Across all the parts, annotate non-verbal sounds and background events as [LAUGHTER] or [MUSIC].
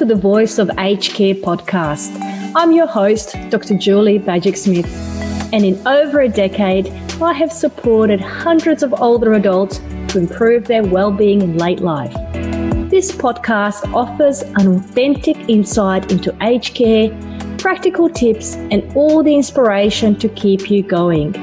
to the Voice of Aged Care podcast. I'm your host, Dr. Julie Bajic Smith, and in over a decade, I have supported hundreds of older adults to improve their well-being in late life. This podcast offers an authentic insight into aged care, practical tips, and all the inspiration to keep you going.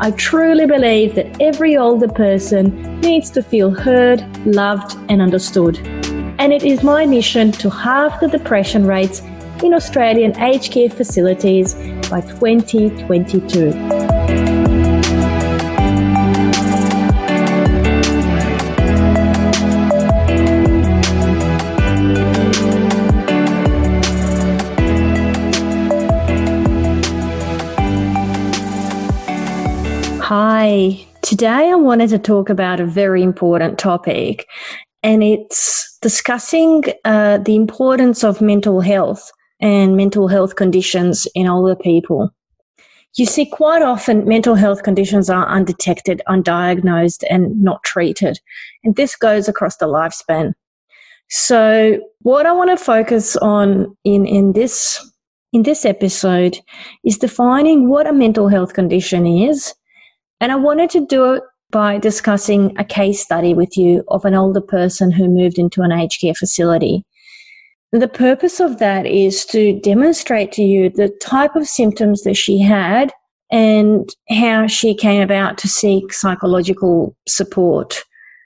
I truly believe that every older person needs to feel heard, loved, and understood and it is my mission to halve the depression rates in Australian aged care facilities by 2022. Hi, today I wanted to talk about a very important topic, and it's discussing uh, the importance of mental health and mental health conditions in older people. You see, quite often mental health conditions are undetected, undiagnosed, and not treated. And this goes across the lifespan. So, what I want to focus on in, in this in this episode is defining what a mental health condition is. And I wanted to do it by discussing a case study with you of an older person who moved into an aged care facility. The purpose of that is to demonstrate to you the type of symptoms that she had and how she came about to seek psychological support.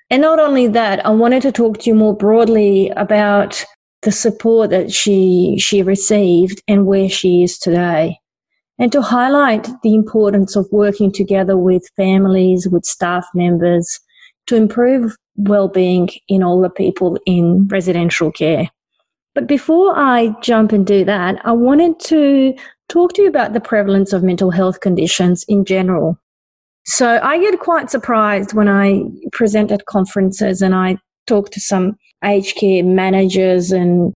And not only that, I wanted to talk to you more broadly about the support that she she received and where she is today and to highlight the importance of working together with families, with staff members to improve well-being in older people in residential care. But before I jump and do that, I wanted to talk to you about the prevalence of mental health conditions in general. So I get quite surprised when I present at conferences and I talk to some aged care managers and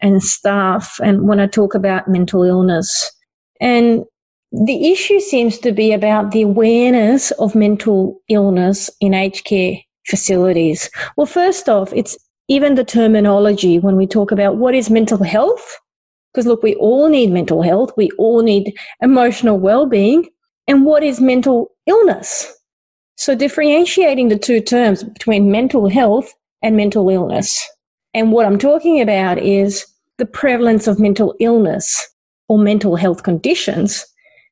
and staff and when I talk about mental illness and the issue seems to be about the awareness of mental illness in aged care facilities. Well, first off, it's even the terminology when we talk about what is mental health. Because look, we all need mental health. We all need emotional well-being. And what is mental illness? So differentiating the two terms between mental health and mental illness. And what I'm talking about is the prevalence of mental illness or mental health conditions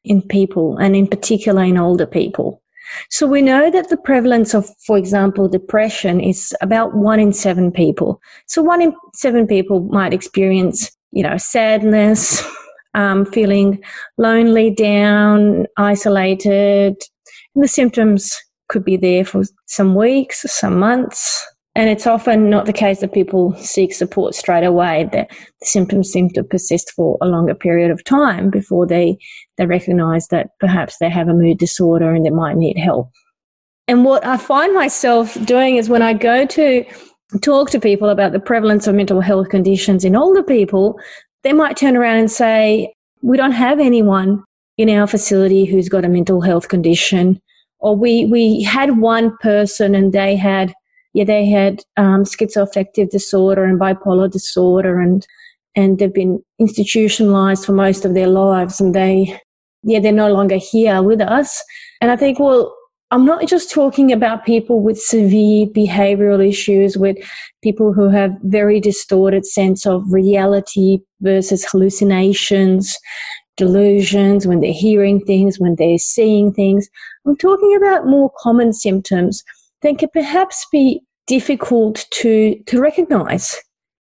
in people and in particular in older people. So we know that the prevalence of, for example, depression is about one in seven people. So one in seven people might experience, you know, sadness, [LAUGHS] um, feeling lonely, down, isolated. And the symptoms could be there for some weeks, some months, and it's often not the case that people seek support straight away. The, the symptoms seem to persist for a longer period of time before they, they recognize that perhaps they have a mood disorder and they might need help. And what I find myself doing is when I go to talk to people about the prevalence of mental health conditions in older people, they might turn around and say, We don't have anyone in our facility who's got a mental health condition. Or we, we had one person and they had yeah, they had um, schizoaffective disorder and bipolar disorder, and and they've been institutionalized for most of their lives, and they, yeah, they're no longer here with us. And I think, well, I'm not just talking about people with severe behavioral issues, with people who have very distorted sense of reality versus hallucinations, delusions, when they're hearing things, when they're seeing things. I'm talking about more common symptoms then can perhaps be difficult to, to recognize.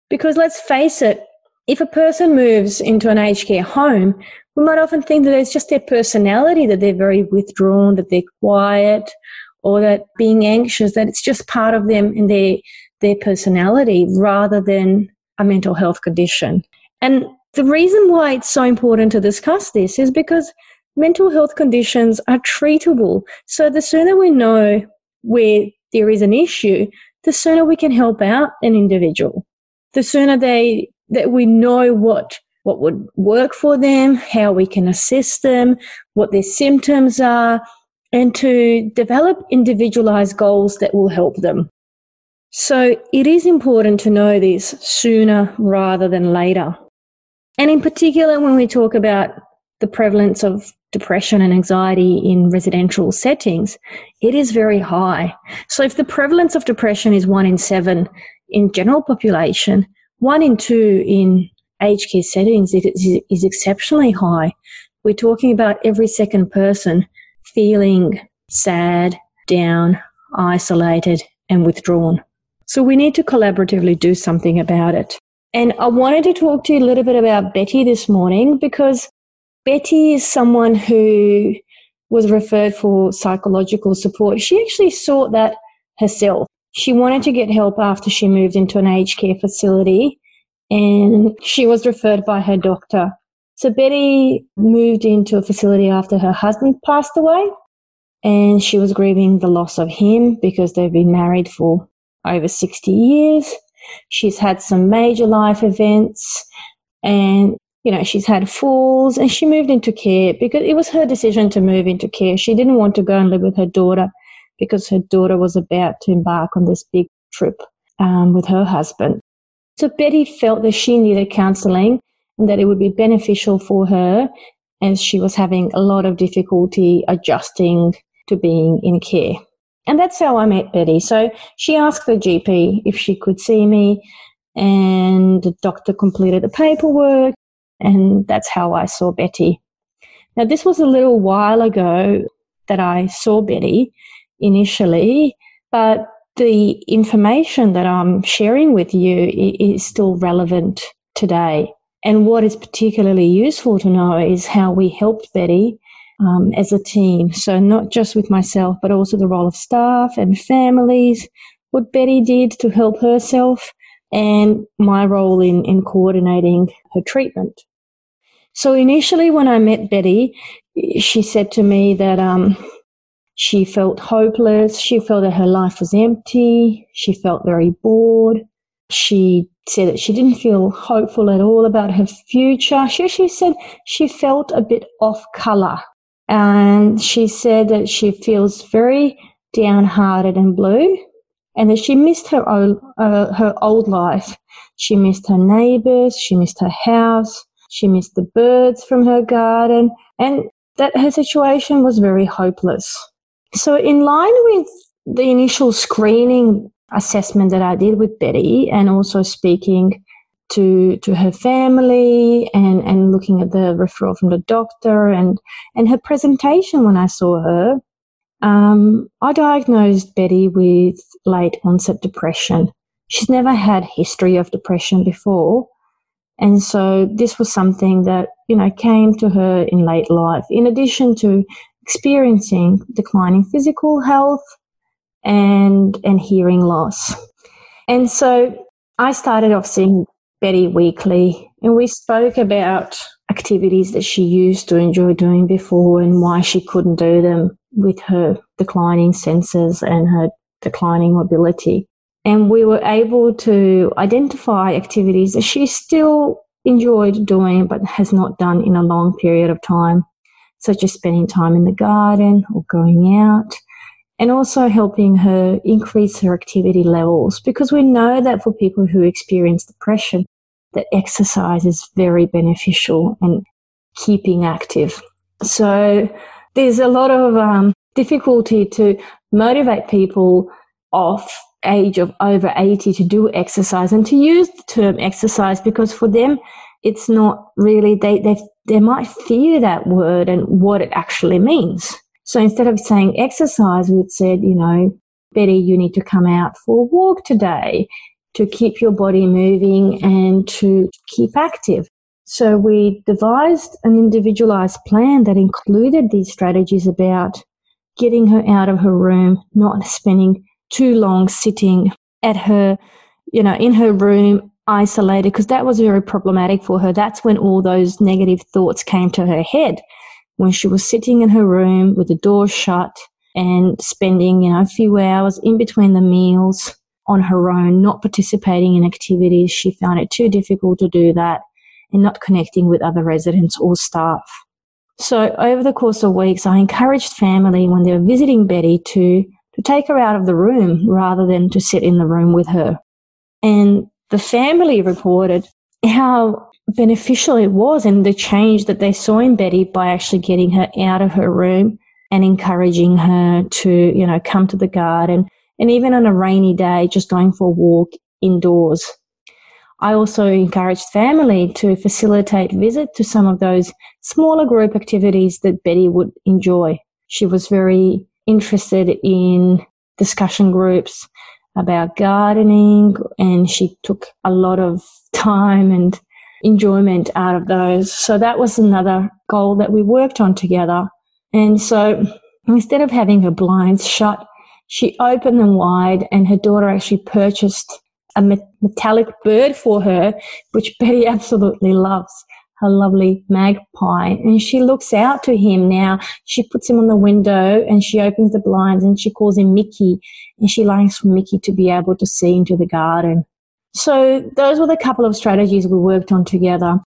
Because let's face it, if a person moves into an aged care home, we might often think that it's just their personality, that they're very withdrawn, that they're quiet, or that being anxious, that it's just part of them and their, their personality rather than a mental health condition. And the reason why it's so important to discuss this is because mental health conditions are treatable. So the sooner we know where there is an issue, the sooner we can help out an individual. The sooner they that we know what what would work for them, how we can assist them, what their symptoms are, and to develop individualized goals that will help them. So it is important to know this sooner rather than later. And in particular, when we talk about the prevalence of depression and anxiety in residential settings, it is very high. So if the prevalence of depression is one in seven in general population, one in two in aged care settings is, is exceptionally high. We're talking about every second person feeling sad, down, isolated, and withdrawn. So we need to collaboratively do something about it. And I wanted to talk to you a little bit about Betty this morning because Betty is someone who was referred for psychological support. She actually sought that herself. She wanted to get help after she moved into an aged care facility and she was referred by her doctor. So Betty moved into a facility after her husband passed away and she was grieving the loss of him because they've been married for over 60 years. She's had some major life events and you know, she's had falls and she moved into care because it was her decision to move into care. She didn't want to go and live with her daughter because her daughter was about to embark on this big trip um, with her husband. So Betty felt that she needed counseling and that it would be beneficial for her as she was having a lot of difficulty adjusting to being in care. And that's how I met Betty. So she asked the GP if she could see me and the doctor completed the paperwork and that's how I saw Betty. Now, this was a little while ago that I saw Betty initially, but the information that I'm sharing with you is still relevant today. And what is particularly useful to know is how we helped Betty um, as a team. So, not just with myself, but also the role of staff and families, what Betty did to help herself, and my role in, in coordinating her treatment. So initially, when I met Betty, she said to me that um, she felt hopeless. She felt that her life was empty. She felt very bored. She said that she didn't feel hopeful at all about her future. She, she said she felt a bit off color. And she said that she feels very downhearted and blue and that she missed her old, uh, her old life. She missed her neighbors. She missed her house. She missed the birds from her garden and that her situation was very hopeless. So, in line with the initial screening assessment that I did with Betty and also speaking to to her family and and looking at the referral from the doctor and and her presentation when I saw her um, I diagnosed Betty with late onset depression. She's never had history of depression before, and so this was something that, you know, came to her in late life, in addition to experiencing declining physical health and, and hearing loss. And so I started off seeing Betty weekly and we spoke about activities that she used to enjoy doing before and why she couldn't do them with her declining senses and her declining mobility. And we were able to identify activities that she still enjoyed doing but has not done in a long period of time, such as spending time in the garden or going out, and also helping her increase her activity levels because we know that for people who experience depression, that exercise is very beneficial and keeping active. So there's a lot of um, difficulty to motivate people off age of over 80 to do exercise and to use the term exercise because for them it's not really they they they might fear that word and what it actually means. So instead of saying exercise we'd said you know betty you need to come out for a walk today to keep your body moving and to keep active so we devised an individualized plan that included these strategies about getting her out of her room not spending too long sitting at her, you know, in her room, isolated, because that was very problematic for her. That's when all those negative thoughts came to her head when she was sitting in her room with the door shut and spending, you know, a few hours in between the meals on her own, not participating in activities. She found it too difficult to do that and not connecting with other residents or staff. So over the course of weeks, I encouraged family when they were visiting Betty to to take her out of the room rather than to sit in the room with her. And the family reported how beneficial it was and the change that they saw in Betty by actually getting her out of her room and encouraging her to, you know, come to the garden and even on a rainy day, just going for a walk indoors. I also encouraged family to facilitate visit to some of those smaller group activities that Betty would enjoy. She was very interested in discussion groups about gardening and she took a lot of [LAUGHS] time and enjoyment out of those. So that was another goal that we worked on together. And so instead of having her blinds shut, she opened them wide and her daughter actually purchased a metallic bird for her, which Betty [LAUGHS] absolutely loves. Her lovely magpie. And she looks out to him now. She puts him on the window and she opens the blinds and she calls him Mickey. And she likes for Mickey to be able to see into the garden. So those were the couple of strategies we worked on together.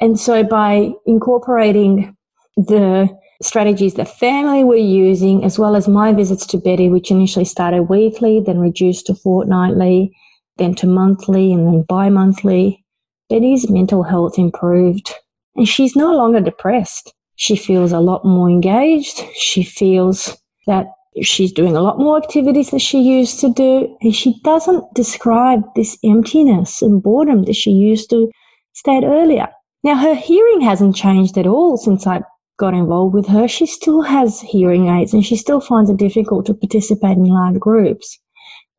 And so by incorporating the strategies the family were using, as well as my visits to Betty, which initially started weekly, then reduced to fortnightly, then to monthly, and then bi monthly, Betty's mental health improved. And she's no longer depressed. She feels a lot more engaged. She feels that she's doing a lot more activities that she used to do. And she doesn't describe this emptiness and boredom that she used to state earlier. Now, her hearing hasn't changed at all since I got involved with her. She still has hearing aids and she still finds it difficult to participate in large groups,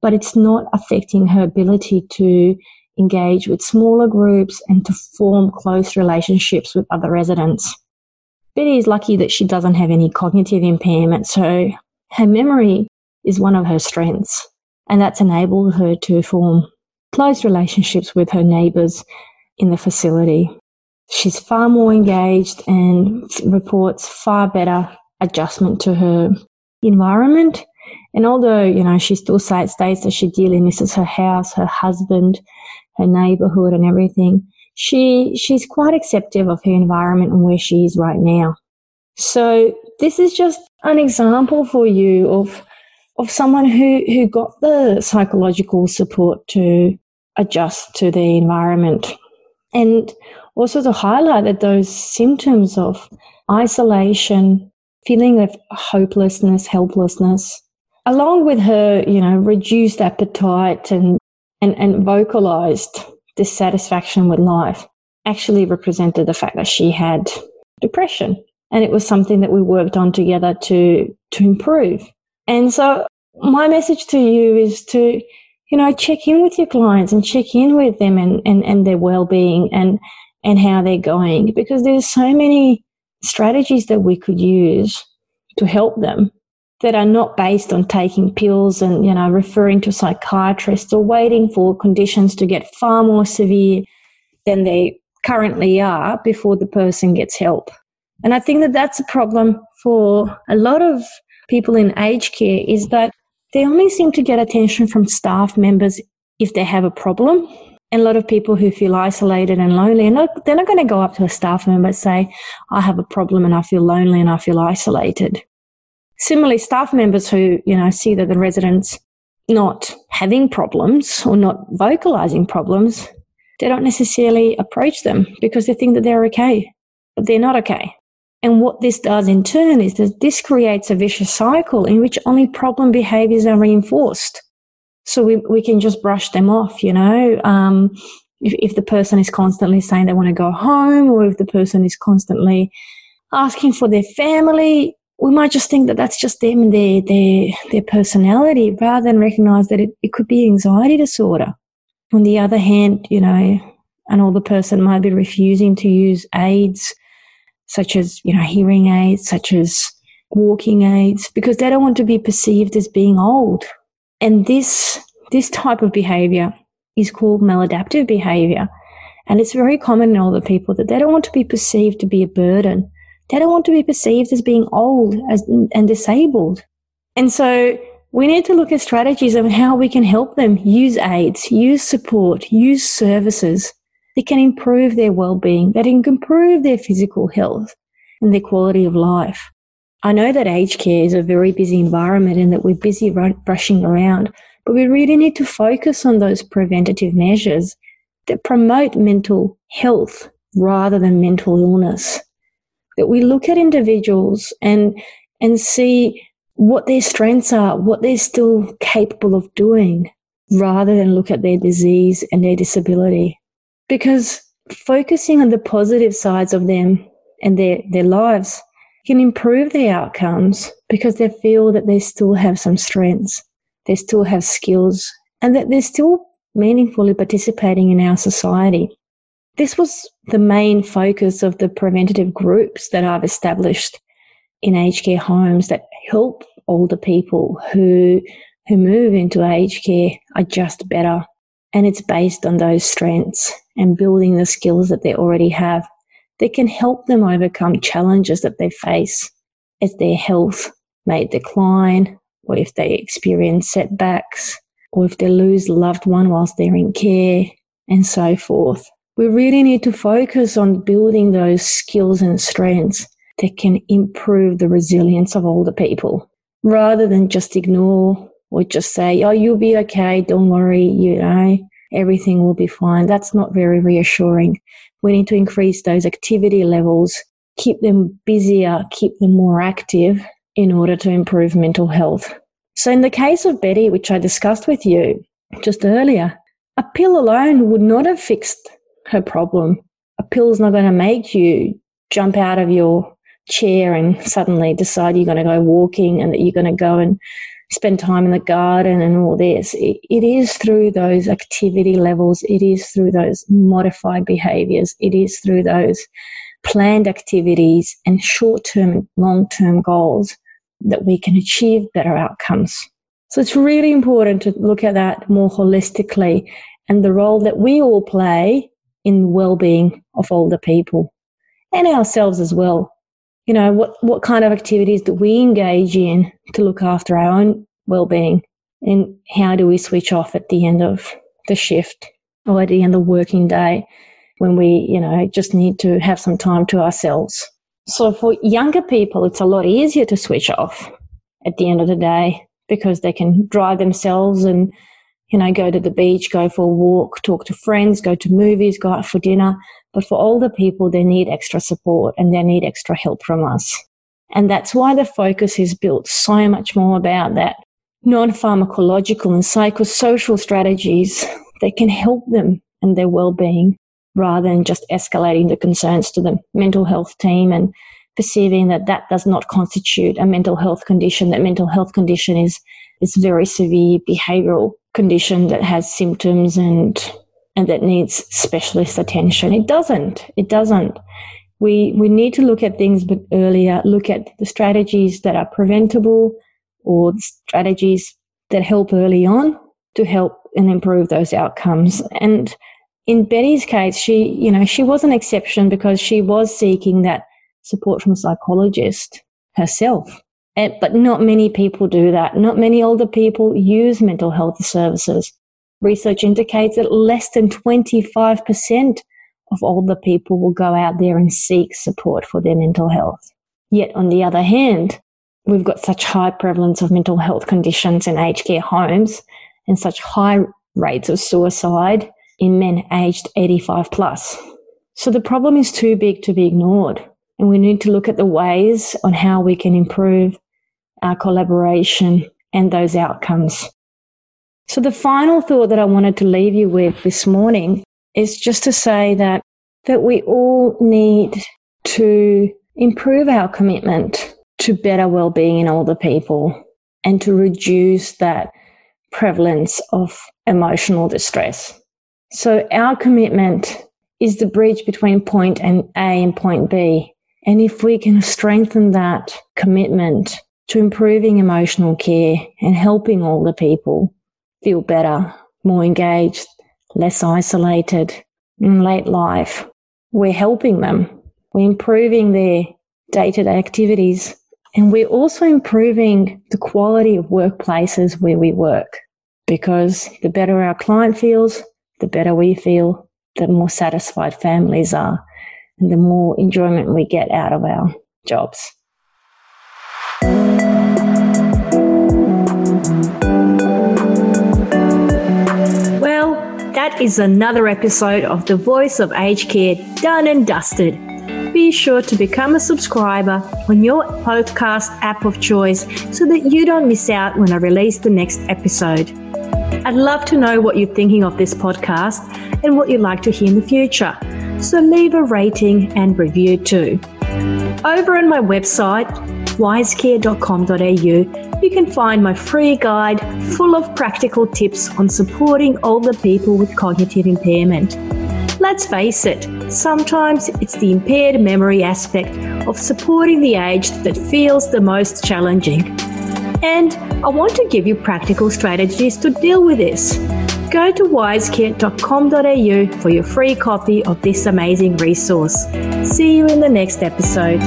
but it's not affecting her ability to engage with smaller groups and to form close relationships with other residents. Betty is lucky that she doesn't have any cognitive impairment, so her memory is one of her strengths, and that's enabled her to form close relationships with her neighbours in the facility. She's far more engaged and reports far better adjustment to her environment. And although, you know, she still states that she dearly misses her house, her husband, her neighborhood and everything, she, she's quite acceptive of her environment and where she is right now. So this is just an example for you of, of someone who, who got the psychological support to adjust to the environment. And also to highlight that those symptoms of isolation, feeling of hopelessness, helplessness, along with her, you know, reduced appetite and, and, and vocalized dissatisfaction with life, actually represented the fact that she had depression. And it was something that we worked on together to, to improve. And so my message to you is to, you know, check in with your clients and check in with them and, and, and their well-being and, and how they're going because there's so many strategies that we could use to help them that are not based on taking pills and you know referring to psychiatrists or waiting for conditions to get far more severe than they currently are before the person gets help and i think that that's a problem for a lot of people in aged care is that they only seem to get attention from staff members if they have a problem and a lot of people who feel isolated and lonely, they're not going to go up to a staff member and say, I have a problem and I feel lonely and I feel isolated. Similarly, staff members who, you know, see that the residents not having problems or not vocalizing problems, they don't necessarily approach them because they think that they're okay, but they're not okay. And what this does in turn is that this creates a vicious cycle in which only problem behaviors are reinforced. So we, we can just brush them off, you know. Um, if, if the person is constantly saying they want to go home or if the person is constantly asking for their family, we might just think that that's just them and their, their, their personality rather than recognize that it, it could be anxiety disorder. On the other hand, you know, an older person might be refusing to use aids such as, you know, hearing aids, such as walking aids, because they don't want to be perceived as being old. And this, this type of behavior is called maladaptive behavior. And it's very common in older people that they don't want to be perceived to be a burden. They don't want to be perceived as being old as, and disabled. And so we need to look at strategies of how we can help them use aids, use support, use services that can improve their well-being, that can improve their physical health and their quality of life. I know that aged care is a very busy environment and that we're busy rushing around, but we really need to focus on those preventative measures that promote mental health rather than mental illness. That we look at individuals and and see what their strengths are, what they're still capable of doing, rather than look at their disease and their disability. Because focusing on the positive sides of them and their, their lives can improve their outcomes because they feel that they still have some strengths, they still have skills, and that they're still meaningfully participating in our society. This was the main focus of the preventative groups that I've established in aged care homes that help older people who who move into aged care are just better. And it's based on those strengths and building the skills that they already have that can help them overcome challenges that they face as their health may decline or if they experience setbacks or if they lose a loved one whilst they're in care and so forth. We really need to focus on building those skills and strengths that can improve the resilience of older people rather than just ignore or just say, oh, you'll be okay, don't worry, you know, everything will be fine. That's not very reassuring. We need to increase those activity levels, keep them busier, keep them more active in order to improve mental health. So, in the case of Betty, which I discussed with you just earlier, a pill alone would not have fixed her problem. A pill's not going to make you jump out of your chair and suddenly decide you're going to go walking and that you're going to go and spend time in the garden and all this. It, it is through those activity levels, it is through those modified behaviors, it is through those planned activities and short term and long term goals that we can achieve better outcomes. So it's really important to look at that more holistically and the role that we all play in well-being of older people and ourselves as well you know, what, what kind of activities do we engage in to look after our own well-being and how do we switch off at the end of the shift or at the end of the working day when we, you know, just need to have some time to ourselves. So for younger people, it's a lot easier to switch off at the end of the day because they can drive themselves and, you know, go to the beach, go for a walk, talk to friends, go to movies, go out for dinner but for older people, they need extra support and they need extra help from us. And that's why the focus is built so much more about that non pharmacological and psychosocial strategies that can help them and their well being rather than just escalating the concerns to the mental health team and perceiving that that does not constitute a mental health condition, that mental health condition is, is very severe behavioral condition that has symptoms and and that needs specialist attention. It doesn't. It doesn't. We, we need to look at things but earlier, look at the strategies that are preventable or strategies that help early on to help and improve those outcomes. And in Betty's case, she, you know, she was an exception because she was seeking that support from a psychologist herself. And, but not many people do that. Not many older people use mental health services. Research indicates that less than 25% of older people will go out there and seek support for their mental health. Yet, on the other hand, we've got such high prevalence of mental health conditions in aged care homes and such high rates of suicide in men aged 85 plus. So the problem is too big to be ignored. And we need to look at the ways on how we can improve our collaboration and those outcomes. So, the final thought that I wanted to leave you with this morning is just to say that, that we all need to improve our commitment to better well-being in older people and to reduce that prevalence of emotional distress. So our commitment is the bridge between point and A and point B. And if we can strengthen that commitment to improving emotional care and helping older people, feel better, more engaged, less isolated in late life. We're helping them. We're improving their day to day activities. And we're also improving the quality of workplaces where we work because the better our client feels, the better we feel, the more satisfied families are, and the more enjoyment we get out of our jobs. That is another episode of The Voice of Aged Care done and dusted. Be sure to become a subscriber on your podcast app of choice so that you don't miss out when I release the next episode. I'd love to know what you're thinking of this podcast and what you'd like to hear in the future. So leave a rating and review too. Over on my website, wisecare.com.au, you can find my free guide full of practical tips on supporting older people with cognitive impairment. Let's face it, sometimes it's the impaired memory aspect of supporting the aged that feels the most challenging. And I want to give you practical strategies to deal with this. Go to wisecare.com.au for your free copy of this amazing resource. See you in the next episode.